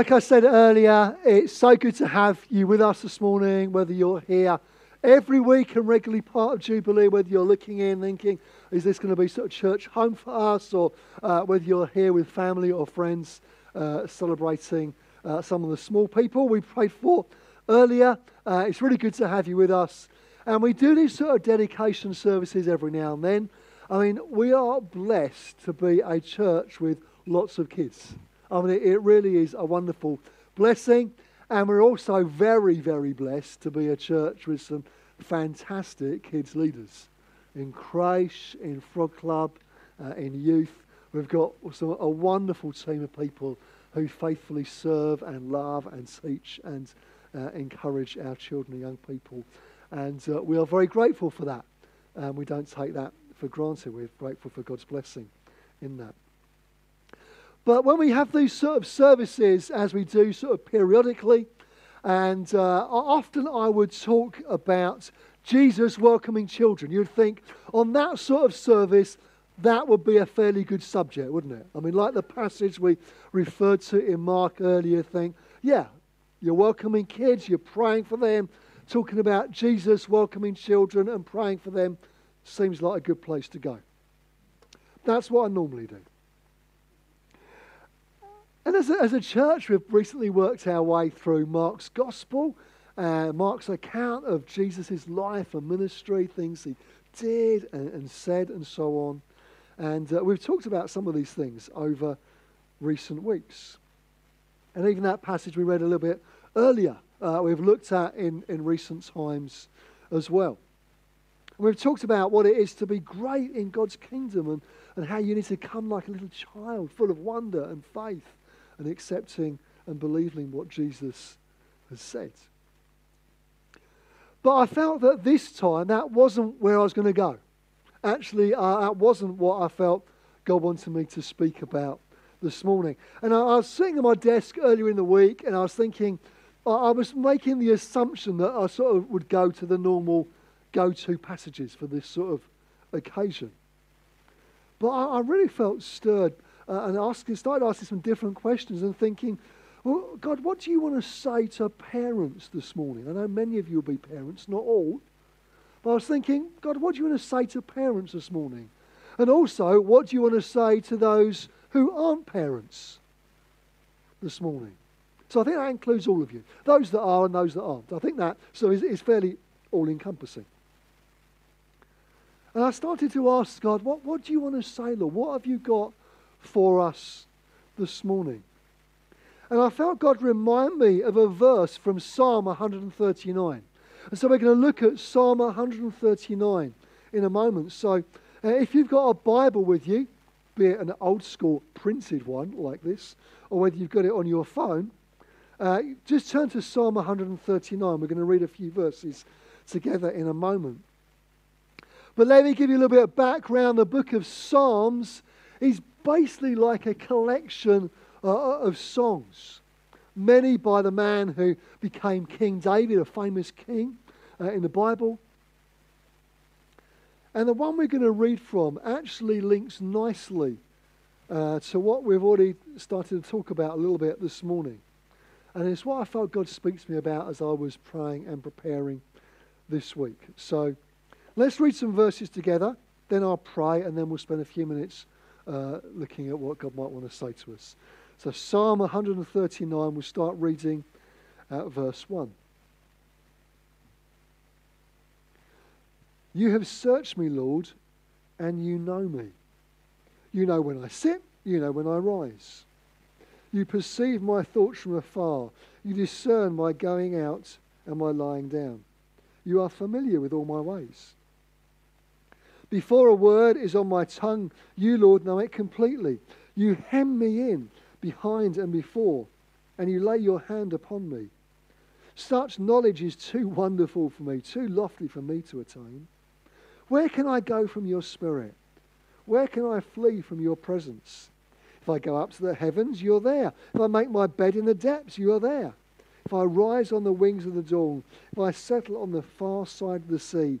Like I said earlier, it's so good to have you with us this morning, whether you're here every week and regularly part of Jubilee, whether you're looking in thinking, is this going to be sort of church home for us, or uh, whether you're here with family or friends uh, celebrating uh, some of the small people we prayed for earlier. Uh, it's really good to have you with us. And we do these sort of dedication services every now and then. I mean, we are blessed to be a church with lots of kids. I mean, it, really is a wonderful blessing. And we're also very, very blessed to be a church with some fantastic kids leaders in creche, in Frog Club, uh, in youth. We've got some, a wonderful team of people who faithfully serve and love and teach and uh, encourage our children and young people. And uh, we are very grateful for that. And we don't take that for granted. We're grateful for God's blessing in that. But when we have these sort of services, as we do sort of periodically, and uh, often I would talk about Jesus welcoming children. You'd think on that sort of service, that would be a fairly good subject, wouldn't it? I mean, like the passage we referred to in Mark earlier, think, yeah, you're welcoming kids, you're praying for them, talking about Jesus welcoming children and praying for them seems like a good place to go. That's what I normally do. And as a, as a church, we've recently worked our way through Mark's gospel, uh, Mark's account of Jesus' life and ministry, things he did and, and said, and so on. And uh, we've talked about some of these things over recent weeks. And even that passage we read a little bit earlier, uh, we've looked at in, in recent times as well. We've talked about what it is to be great in God's kingdom and, and how you need to come like a little child, full of wonder and faith and accepting and believing what Jesus has said. But I felt that this time that wasn't where I was going to go. Actually, uh, that wasn't what I felt God wanted me to speak about this morning. And I, I was sitting at my desk earlier in the week and I was thinking, I, I was making the assumption that I sort of would go to the normal go to passages for this sort of occasion. But I, I really felt stirred uh, and asking, started asking some different questions and thinking, well, God, what do you want to say to parents this morning? I know many of you will be parents, not all. But I was thinking, God, what do you want to say to parents this morning? And also, what do you want to say to those who aren't parents this morning? So I think that includes all of you, those that are and those that aren't. I think that so is, is fairly all encompassing. And I started to ask God, what, what do you want to say, Lord? What have you got for us this morning? And I felt God remind me of a verse from Psalm 139. And so we're going to look at Psalm 139 in a moment. So uh, if you've got a Bible with you, be it an old school printed one like this, or whether you've got it on your phone, uh, just turn to Psalm 139. We're going to read a few verses together in a moment. But let me give you a little bit of background. The book of Psalms is basically like a collection uh, of songs. Many by the man who became King David, a famous king uh, in the Bible. And the one we're going to read from actually links nicely uh, to what we've already started to talk about a little bit this morning. And it's what I felt God speaks to me about as I was praying and preparing this week. So let's read some verses together, then I'll pray, and then we'll spend a few minutes uh, looking at what God might want to say to us. So, Psalm 139, we'll start reading at verse 1. You have searched me, Lord, and you know me. You know when I sit, you know when I rise. You perceive my thoughts from afar. You discern my going out and my lying down. You are familiar with all my ways. Before a word is on my tongue, you, Lord, know it completely. You hem me in behind and before, and you lay your hand upon me. Such knowledge is too wonderful for me, too lofty for me to attain. Where can I go from your spirit? Where can I flee from your presence? If I go up to the heavens, you're there. If I make my bed in the depths, you are there. If I rise on the wings of the dawn, if I settle on the far side of the sea,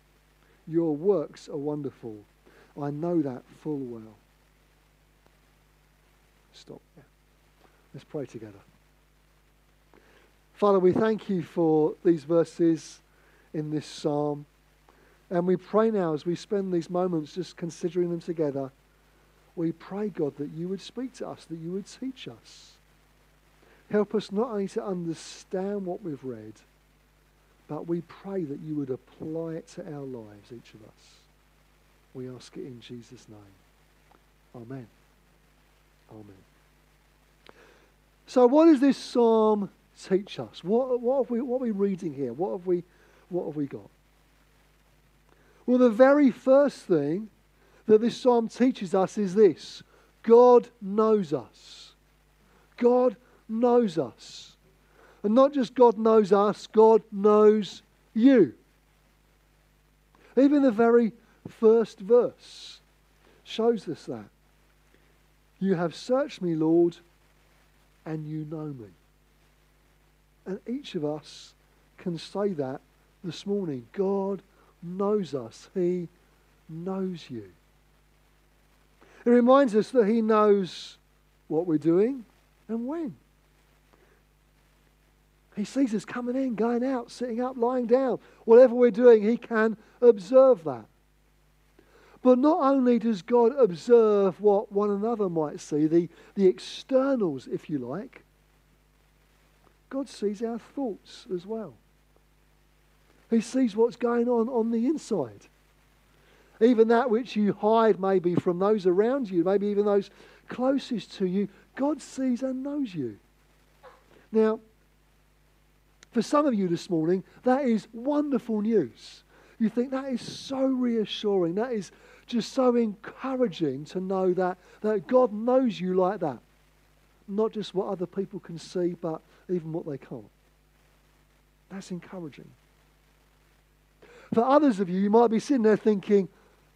Your works are wonderful. I know that full well. Stop there. Let's pray together. Father, we thank you for these verses in this psalm. And we pray now as we spend these moments just considering them together, we pray, God, that you would speak to us, that you would teach us. Help us not only to understand what we've read, but we pray that you would apply it to our lives, each of us. We ask it in Jesus' name. Amen. Amen. So, what does this psalm teach us? What, what, we, what are we reading here? What have we, what have we got? Well, the very first thing that this psalm teaches us is this God knows us. God knows us. And not just God knows us, God knows you. Even the very first verse shows us that. You have searched me, Lord, and you know me. And each of us can say that this morning. God knows us, He knows you. It reminds us that He knows what we're doing and when. He sees us coming in, going out, sitting up, lying down. Whatever we're doing, He can observe that. But not only does God observe what one another might see, the, the externals, if you like, God sees our thoughts as well. He sees what's going on on the inside. Even that which you hide, maybe from those around you, maybe even those closest to you, God sees and knows you. Now, for some of you this morning, that is wonderful news. You think that is so reassuring. That is just so encouraging to know that, that God knows you like that. Not just what other people can see, but even what they can't. That's encouraging. For others of you, you might be sitting there thinking,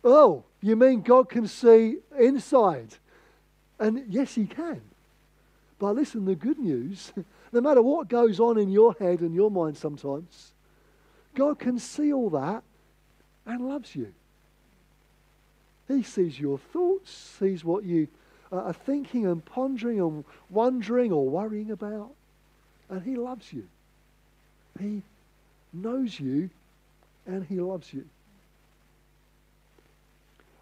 oh, you mean God can see inside? And yes, He can. But listen, the good news, no matter what goes on in your head and your mind sometimes, God can see all that and loves you. He sees your thoughts, sees what you are thinking and pondering and wondering or worrying about. And He loves you. He knows you and He loves you.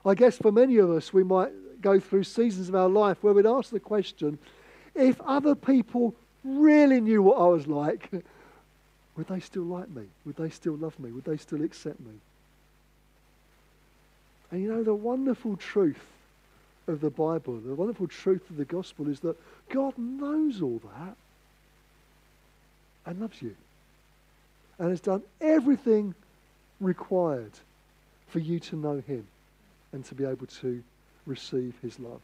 I guess for many of us, we might go through seasons of our life where we'd ask the question if other people really knew what I was like, would they still like me? Would they still love me? Would they still accept me? And you know, the wonderful truth of the Bible, the wonderful truth of the gospel is that God knows all that and loves you and has done everything required for you to know Him and to be able to receive His love.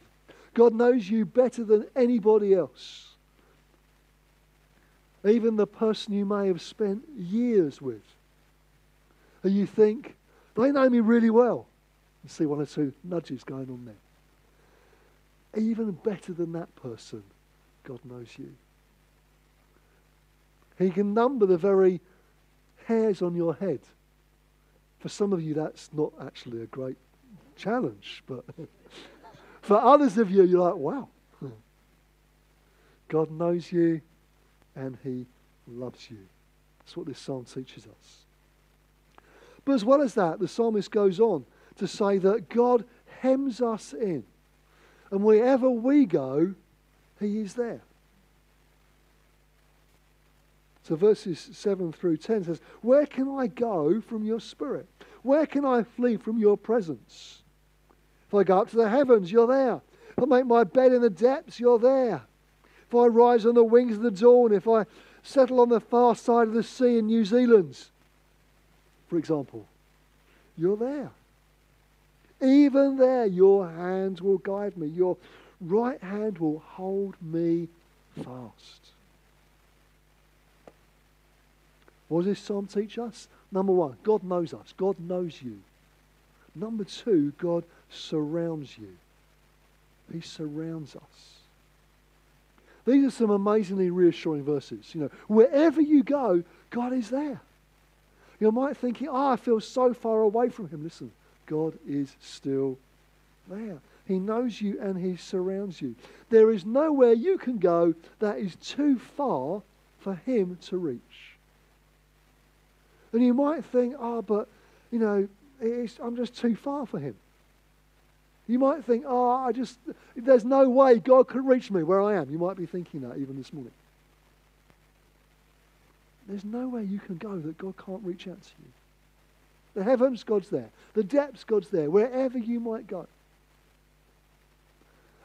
God knows you better than anybody else. Even the person you may have spent years with. And you think, they know me really well and see one or two nudges going on there. Even better than that person, God knows you. He can number the very hairs on your head. For some of you, that's not actually a great challenge, but for others of you, you're like, wow. God knows you and He loves you. That's what this psalm teaches us. But as well as that, the psalmist goes on to say that God hems us in. And wherever we go, He is there. So verses 7 through 10 says, Where can I go from your spirit? Where can I flee from your presence? If I go up to the heavens, you're there. If I make my bed in the depths, you're there. If I rise on the wings of the dawn, if I settle on the far side of the sea in New Zealand, for example, you're there. Even there, your hands will guide me. Your right hand will hold me fast. What does this psalm teach us? Number one, God knows us. God knows you. Number two, God surrounds you. He surrounds us. These are some amazingly reassuring verses. You know, wherever you go, God is there. You might think, oh, I feel so far away from him. Listen, God is still there. He knows you and he surrounds you. There is nowhere you can go that is too far for him to reach. And you might think, oh, but, you know, I'm just too far for him. You might think, oh, I just, there's no way God could reach me where I am. You might be thinking that even this morning. There's no way you can go that God can't reach out to you. The heavens, God's there. The depths, God's there. Wherever you might go.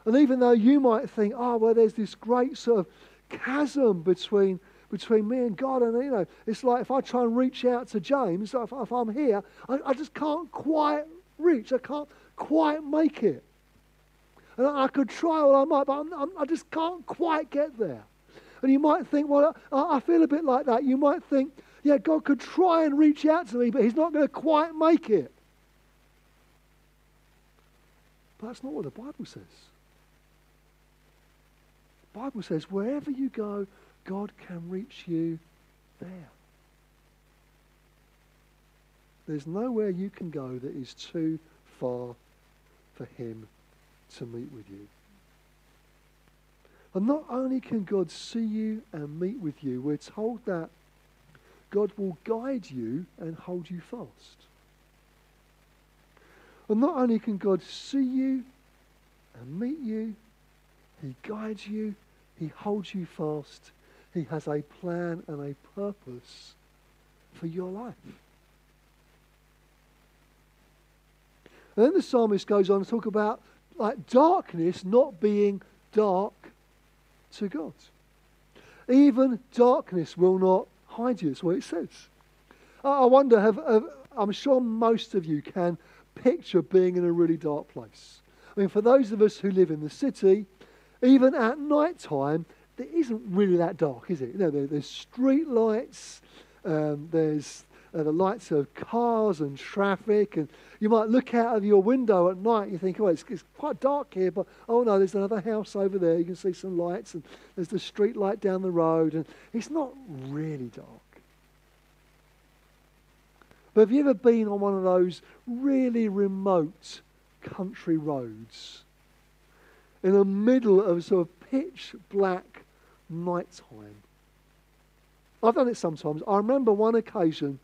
And even though you might think, oh, well, there's this great sort of chasm between, between me and God, and, you know, it's like if I try and reach out to James, if, if I'm here, I, I just can't quite reach. I can't quite make it. And I could try all I might, but I'm, I'm, i just can't quite get there. And you might think, well, I, I feel a bit like that. You might think, yeah, God could try and reach out to me, but He's not going to quite make it. But that's not what the Bible says. The Bible says, wherever you go, God can reach you there. There's nowhere you can go that is too far for Him to meet with you. And not only can God see you and meet with you, we're told that God will guide you and hold you fast. And not only can God see you and meet you, He guides you, He holds you fast, He has a plan and a purpose for your life. And then the psalmist goes on to talk about like darkness not being dark to God. Even darkness will not hide you. That's what it says. I wonder, have, have, I'm sure most of you can picture being in a really dark place. I mean, for those of us who live in the city, even at night time, it isn't really that dark, is it? You know, there, there's street lights, um, there's uh, the lights of cars and traffic. And you might look out of your window at night you think, oh, it's, it's quite dark here, but oh no, there's another house over there. You can see some lights, and there's the street light down the road. And it's not really dark. But have you ever been on one of those really remote country roads in the middle of sort of pitch black night time? I've done it sometimes. I remember one occasion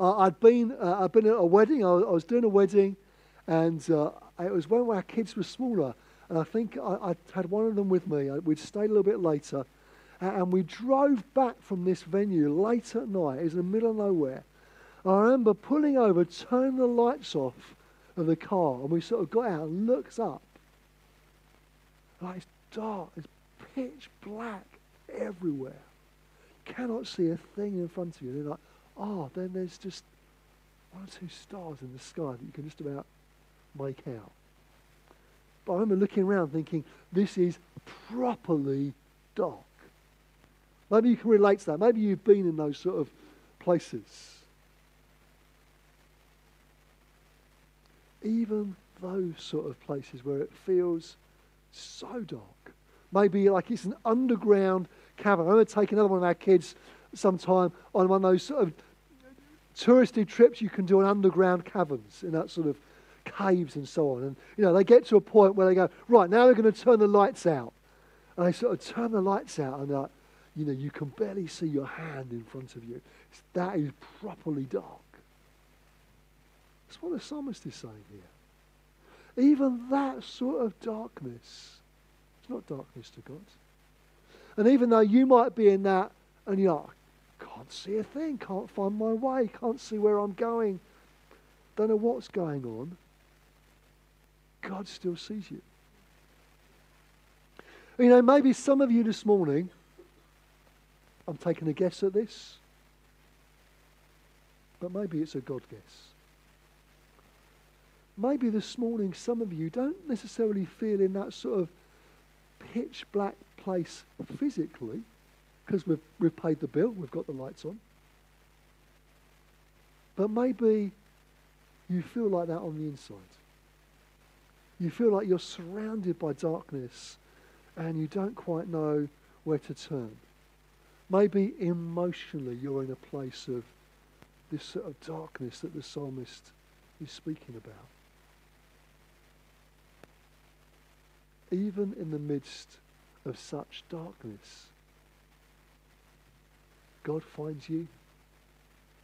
I'd been uh, I'd been at a wedding. I was, I was doing a wedding, and uh, it was when our kids were smaller. And I think I, I had one of them with me. We'd stayed a little bit later, and we drove back from this venue late at night. It was in the middle of nowhere. I remember pulling over, turning the lights off of the car, and we sort of got out and looked up. Like it's dark, it's pitch black everywhere. You cannot see a thing in front of you. And like, oh, then there's just one or two stars in the sky that you can just about make out. But I remember looking around thinking, this is properly dark. Maybe you can relate to that. Maybe you've been in those sort of places. Even those sort of places where it feels so dark. Maybe like it's an underground cavern. I'm going to take another one of our kids sometime on one of those sort of touristy trips you can do on underground caverns in that sort of caves and so on. And, you know, they get to a point where they go, right, now we're going to turn the lights out. And they sort of turn the lights out and, uh, you know, you can barely see your hand in front of you. That is properly dark. That's what the psalmist is saying here. Even that sort of darkness, it's not darkness to God. And even though you might be in that and you're like, can't see a thing, can't find my way, can't see where I'm going, don't know what's going on. God still sees you. You know, maybe some of you this morning, I'm taking a guess at this, but maybe it's a God guess. Maybe this morning, some of you don't necessarily feel in that sort of pitch black place physically, because we've, we've paid the bill, we've got the lights on. But maybe you feel like that on the inside. You feel like you're surrounded by darkness and you don't quite know where to turn. Maybe emotionally you're in a place of this sort of darkness that the psalmist is speaking about. Even in the midst of such darkness, God finds you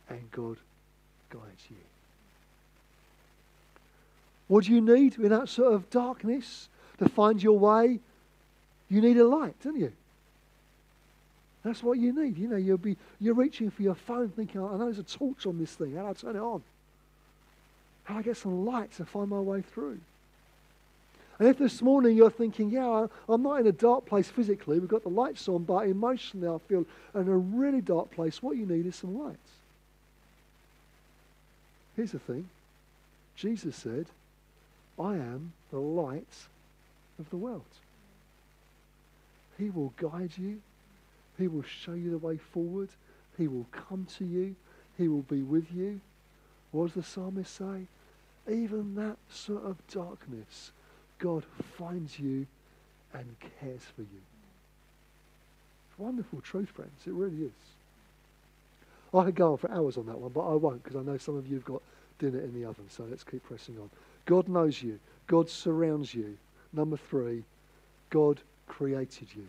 and God guides you. What do you need in that sort of darkness to find your way? You need a light, don't you? That's what you need. You know, you'll be you're reaching for your phone thinking, I know there's a torch on this thing. How do I turn it on? How do I get some light to find my way through? And if this morning you're thinking, yeah, I'm not in a dark place physically, we've got the lights on, but emotionally I feel in a really dark place, what you need is some lights. Here's the thing Jesus said, I am the light of the world. He will guide you. He will show you the way forward. He will come to you. He will be with you. What does the psalmist say? Even that sort of darkness, God finds you and cares for you. It's wonderful truth, friends. It really is. I could go on for hours on that one, but I won't because I know some of you have got dinner in the oven. So let's keep pressing on. God knows you. God surrounds you. Number three, God created you.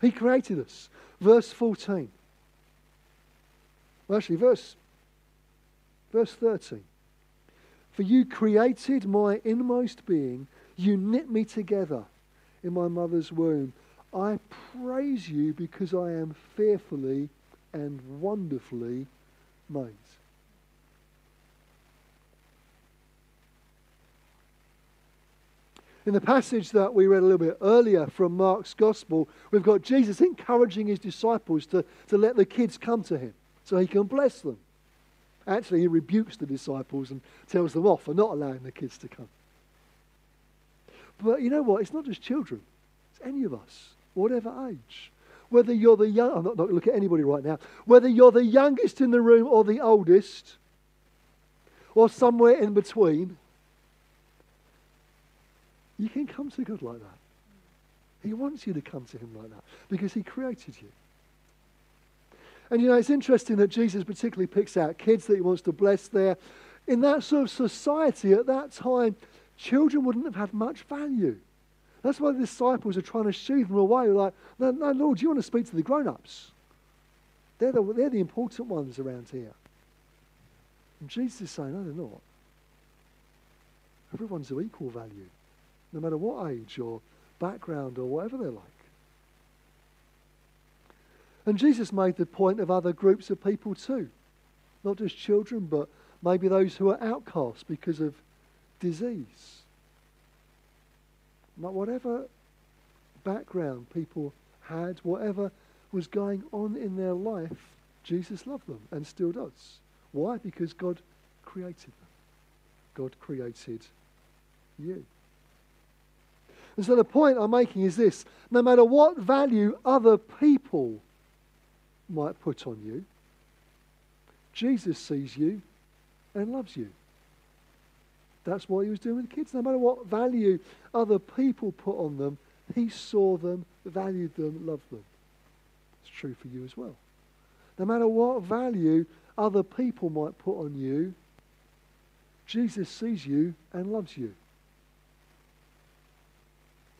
He created us. Verse 14. Well, actually, verse, verse 13. For you created my inmost being, you knit me together in my mother's womb. I praise you because I am fearfully and wonderfully made. In the passage that we read a little bit earlier from Mark's Gospel, we've got Jesus encouraging his disciples to, to let the kids come to him so he can bless them. Actually, he rebukes the disciples and tells them off for not allowing the kids to come. But you know what? It's not just children, it's any of us, whatever age. Whether you're the young, I'm not, not look at anybody right now, whether you're the youngest in the room or the oldest, or somewhere in between, you can come to God like that. He wants you to come to Him like that because He created you. And you know, it's interesting that Jesus particularly picks out kids that He wants to bless there. In that sort of society at that time, children wouldn't have had much value. That's why the disciples are trying to shoo them away. Like, no, no, Lord, you want to speak to the grown ups. They're the, they're the important ones around here. And Jesus is saying, no, they're not. Everyone's of equal value no matter what age or background or whatever they're like. And Jesus made the point of other groups of people too, not just children, but maybe those who are outcasts because of disease. But whatever background people had, whatever was going on in their life, Jesus loved them and still does. Why? Because God created them. God created you. And so the point I'm making is this no matter what value other people might put on you, Jesus sees you and loves you. That's what he was doing with the kids. No matter what value other people put on them, he saw them, valued them, loved them. It's true for you as well. No matter what value other people might put on you, Jesus sees you and loves you.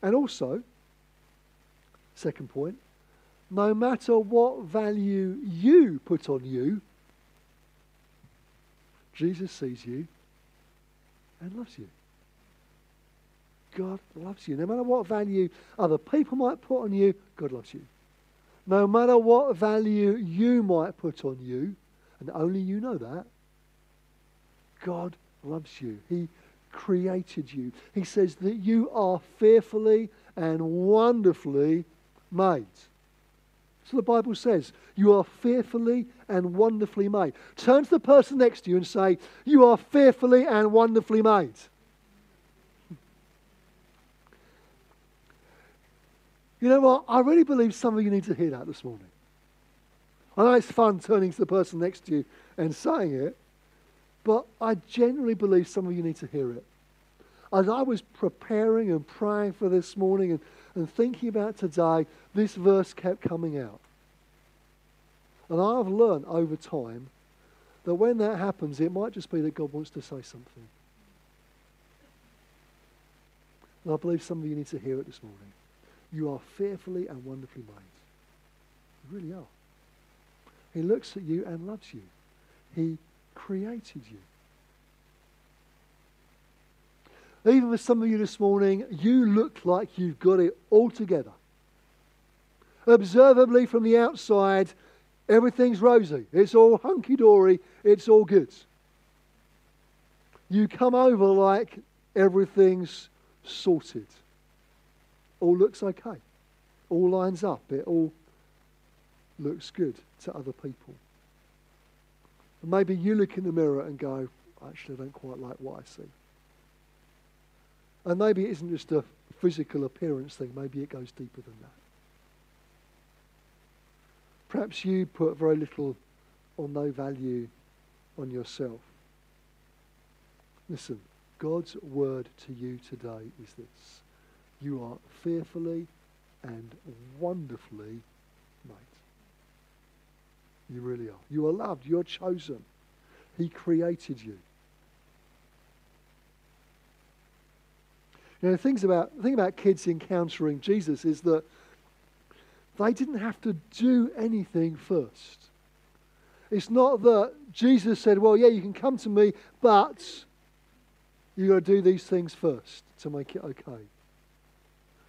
And also, second point, no matter what value you put on you, Jesus sees you and loves you. God loves you. No matter what value other people might put on you, God loves you. No matter what value you might put on you, and only you know that, God loves you. He created you. He says that you are fearfully and wonderfully made. So the Bible says, You are fearfully and wonderfully made. Turn to the person next to you and say, You are fearfully and wonderfully made. You know what? I really believe some of you need to hear that this morning. I know it's fun turning to the person next to you and saying it, but I genuinely believe some of you need to hear it. As I was preparing and praying for this morning and, and thinking about today, this verse kept coming out. And I've learned over time that when that happens, it might just be that God wants to say something. And I believe some of you need to hear it this morning. You are fearfully and wonderfully made. You really are. He looks at you and loves you. He created you. Even for some of you this morning, you look like you've got it all together. Observably from the outside, everything's rosy. It's all hunky dory. It's all good. You come over like everything's sorted all looks okay, all lines up, it all looks good to other people. And maybe you look in the mirror and go, actually, I don't quite like what I see. And maybe it isn't just a physical appearance thing, maybe it goes deeper than that. Perhaps you put very little or no value on yourself. Listen, God's word to you today is this you are fearfully and wonderfully made. You really are. You are loved. You're chosen. He created you. You know, things about the thing about kids encountering Jesus is that they didn't have to do anything first. It's not that Jesus said, Well, yeah, you can come to me, but you've got to do these things first to make it okay.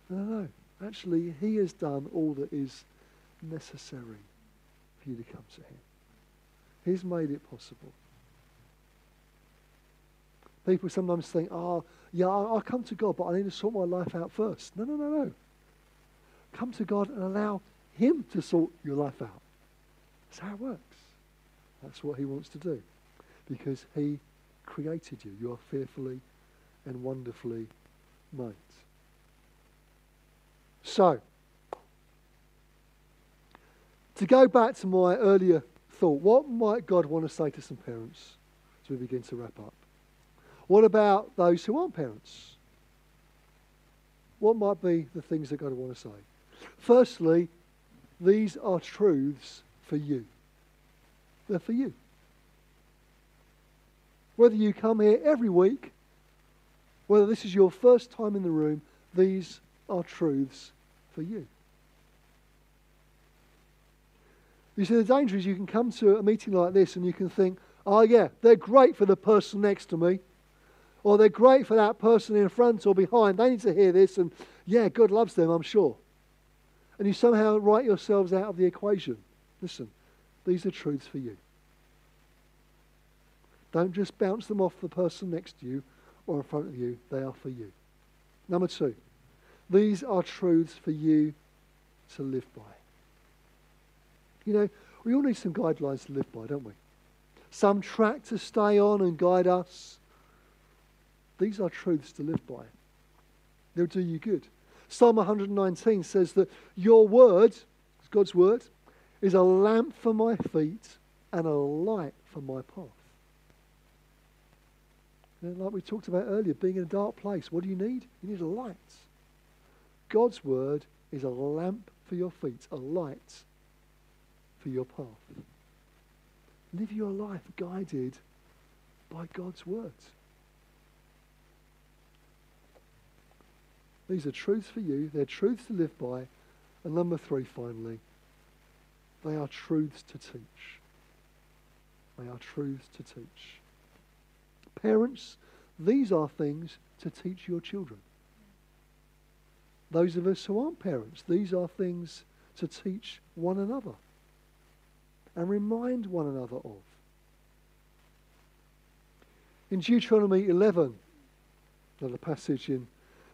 No, no. Actually, He has done all that is necessary for you to come to Him. He's made it possible. People sometimes think, oh, yeah, I'll come to God, but I need to sort my life out first. No, no, no, no. Come to God and allow Him to sort your life out. That's how it works. That's what He wants to do. Because He created you. You are fearfully and wonderfully made. So, to go back to my earlier thought, what might God want to say to some parents as we begin to wrap up? What about those who aren't parents? What might be the things that God would want to say? Firstly, these are truths for you. They're for you. Whether you come here every week, whether this is your first time in the room, these are truths for you. You see, the danger is you can come to a meeting like this and you can think, oh, yeah, they're great for the person next to me. Or they're great for that person in front or behind. They need to hear this. And yeah, God loves them, I'm sure. And you somehow write yourselves out of the equation. Listen, these are truths for you. Don't just bounce them off the person next to you or in front of you. They are for you. Number two. These are truths for you to live by. You know, we all need some guidelines to live by, don't we? Some track to stay on and guide us. These are truths to live by. They'll do you good. Psalm 119 says that your word, God's word, is a lamp for my feet and a light for my path. Like we talked about earlier, being in a dark place, what do you need? You need a light. God's word is a lamp for your feet, a light for your path. Live your life guided by God's words. These are truths for you. They're truths to live by. And number three, finally, they are truths to teach. They are truths to teach. Parents, these are things to teach your children those of us who aren't parents. These are things to teach one another and remind one another of. In Deuteronomy 11, another passage in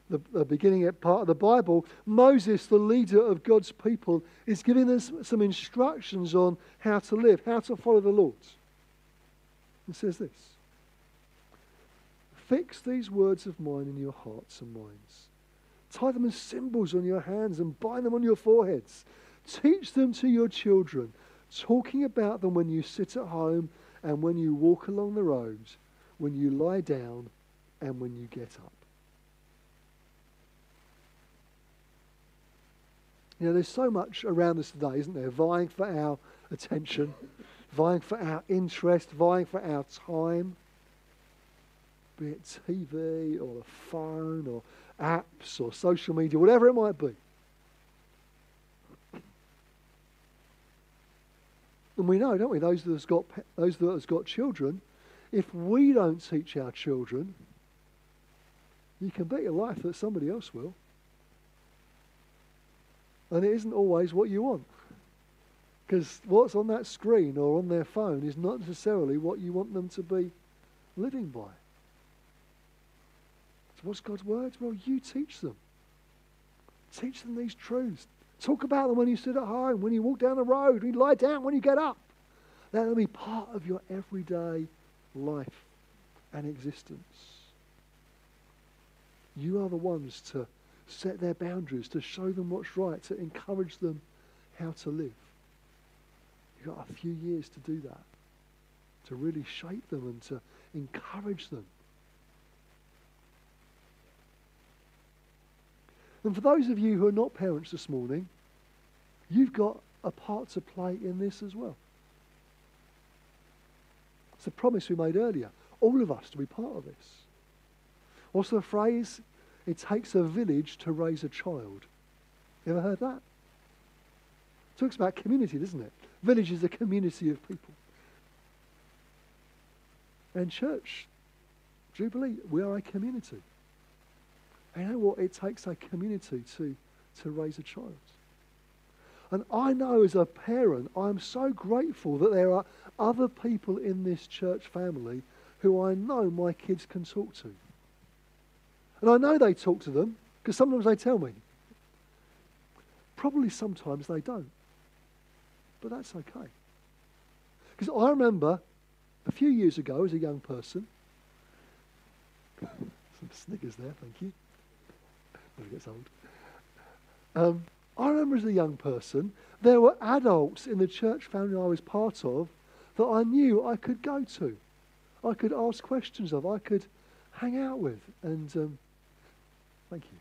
the, the beginning part of the Bible, Moses, the leader of God's people, is giving us some instructions on how to live, how to follow the Lord. It says this Fix these words of mine in your hearts and minds. Tie them as symbols on your hands and bind them on your foreheads. Teach them to your children, talking about them when you sit at home and when you walk along the roads, when you lie down and when you get up. You know, there's so much around us today, isn't there? Vying for our attention, vying for our interest, vying for our time. Be it TV or the phone or apps or social media, whatever it might be. And we know, don't we, those that have got those that have got children, if we don't teach our children, you can bet your life that somebody else will. And it isn't always what you want. Because what's on that screen or on their phone is not necessarily what you want them to be living by. So what's God's word? Well, you teach them. Teach them these truths. Talk about them when you sit at home, when you walk down the road, when you lie down, when you get up. That'll be part of your everyday life and existence. You are the ones to set their boundaries, to show them what's right, to encourage them how to live. You've got a few years to do that, to really shape them and to encourage them. And for those of you who are not parents this morning, you've got a part to play in this as well. It's a promise we made earlier. All of us to be part of this. What's the phrase? It takes a village to raise a child. You ever heard that? It talks about community, doesn't it? Village is a community of people. And church, Jubilee, we are a community. And you know what? It takes a community to, to raise a child. And I know as a parent, I'm so grateful that there are other people in this church family who I know my kids can talk to. And I know they talk to them because sometimes they tell me. Probably sometimes they don't. But that's okay. Because I remember a few years ago as a young person, some Snickers there, thank you. Never gets old. Um, I remember as a young person, there were adults in the church family I was part of that I knew I could go to. I could ask questions of, I could hang out with. And um, thank you.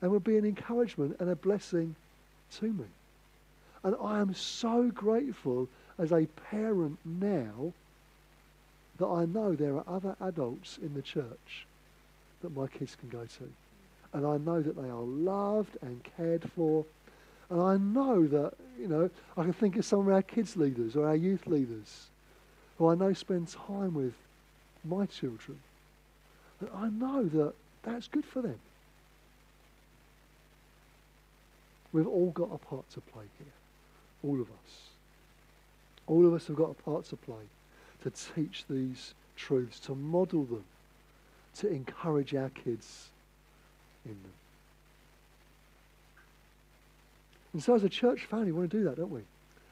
And will be an encouragement and a blessing to me. And I am so grateful as a parent now that I know there are other adults in the church that my kids can go to. And I know that they are loved and cared for. And I know that, you know, I can think of some of our kids' leaders or our youth leaders who I know spend time with my children. That I know that that's good for them. We've all got a part to play here. All of us. All of us have got a part to play to teach these truths, to model them, to encourage our kids in them. And so, as a church family, we want to do that, don't we?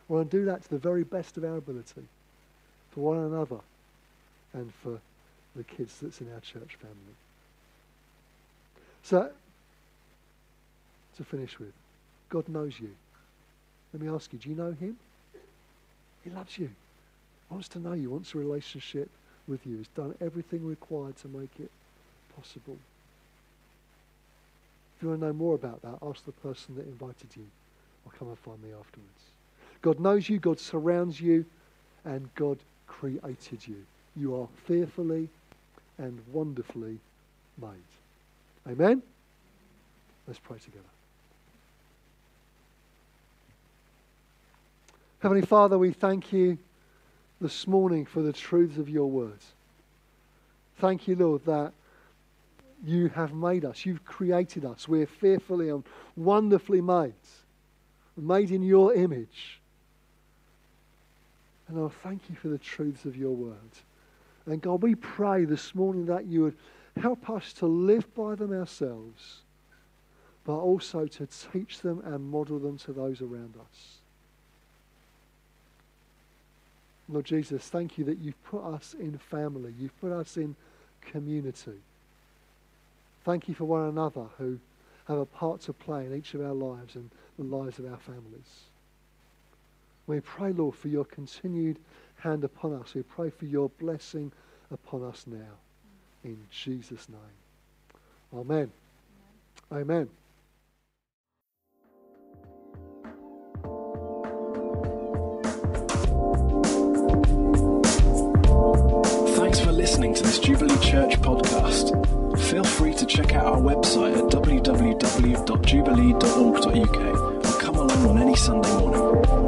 We want to do that to the very best of our ability for one another and for the kids that's in our church family. So, to finish with, God knows you. Let me ask you, do you know Him? He loves you, wants to know you, wants a relationship with you, has done everything required to make it possible. If you want to know more about that, ask the person that invited you or come and find me afterwards. God knows you, God surrounds you, and God created you. You are fearfully and wonderfully made. Amen? Let's pray together. Heavenly Father, we thank you this morning for the truths of your words. Thank you, Lord, that you have made us. You've created us. We're fearfully and wonderfully made, made in your image. And I thank you for the truths of your word. And God, we pray this morning that you would Help us to live by them ourselves, but also to teach them and model them to those around us. Lord Jesus, thank you that you've put us in family, you've put us in community. Thank you for one another who have a part to play in each of our lives and the lives of our families. We pray, Lord, for your continued hand upon us. We pray for your blessing upon us now. In Jesus' name. Amen. Amen. Thanks for listening to this Jubilee Church podcast. Feel free to check out our website at www.jubilee.org.uk or come along on any Sunday morning.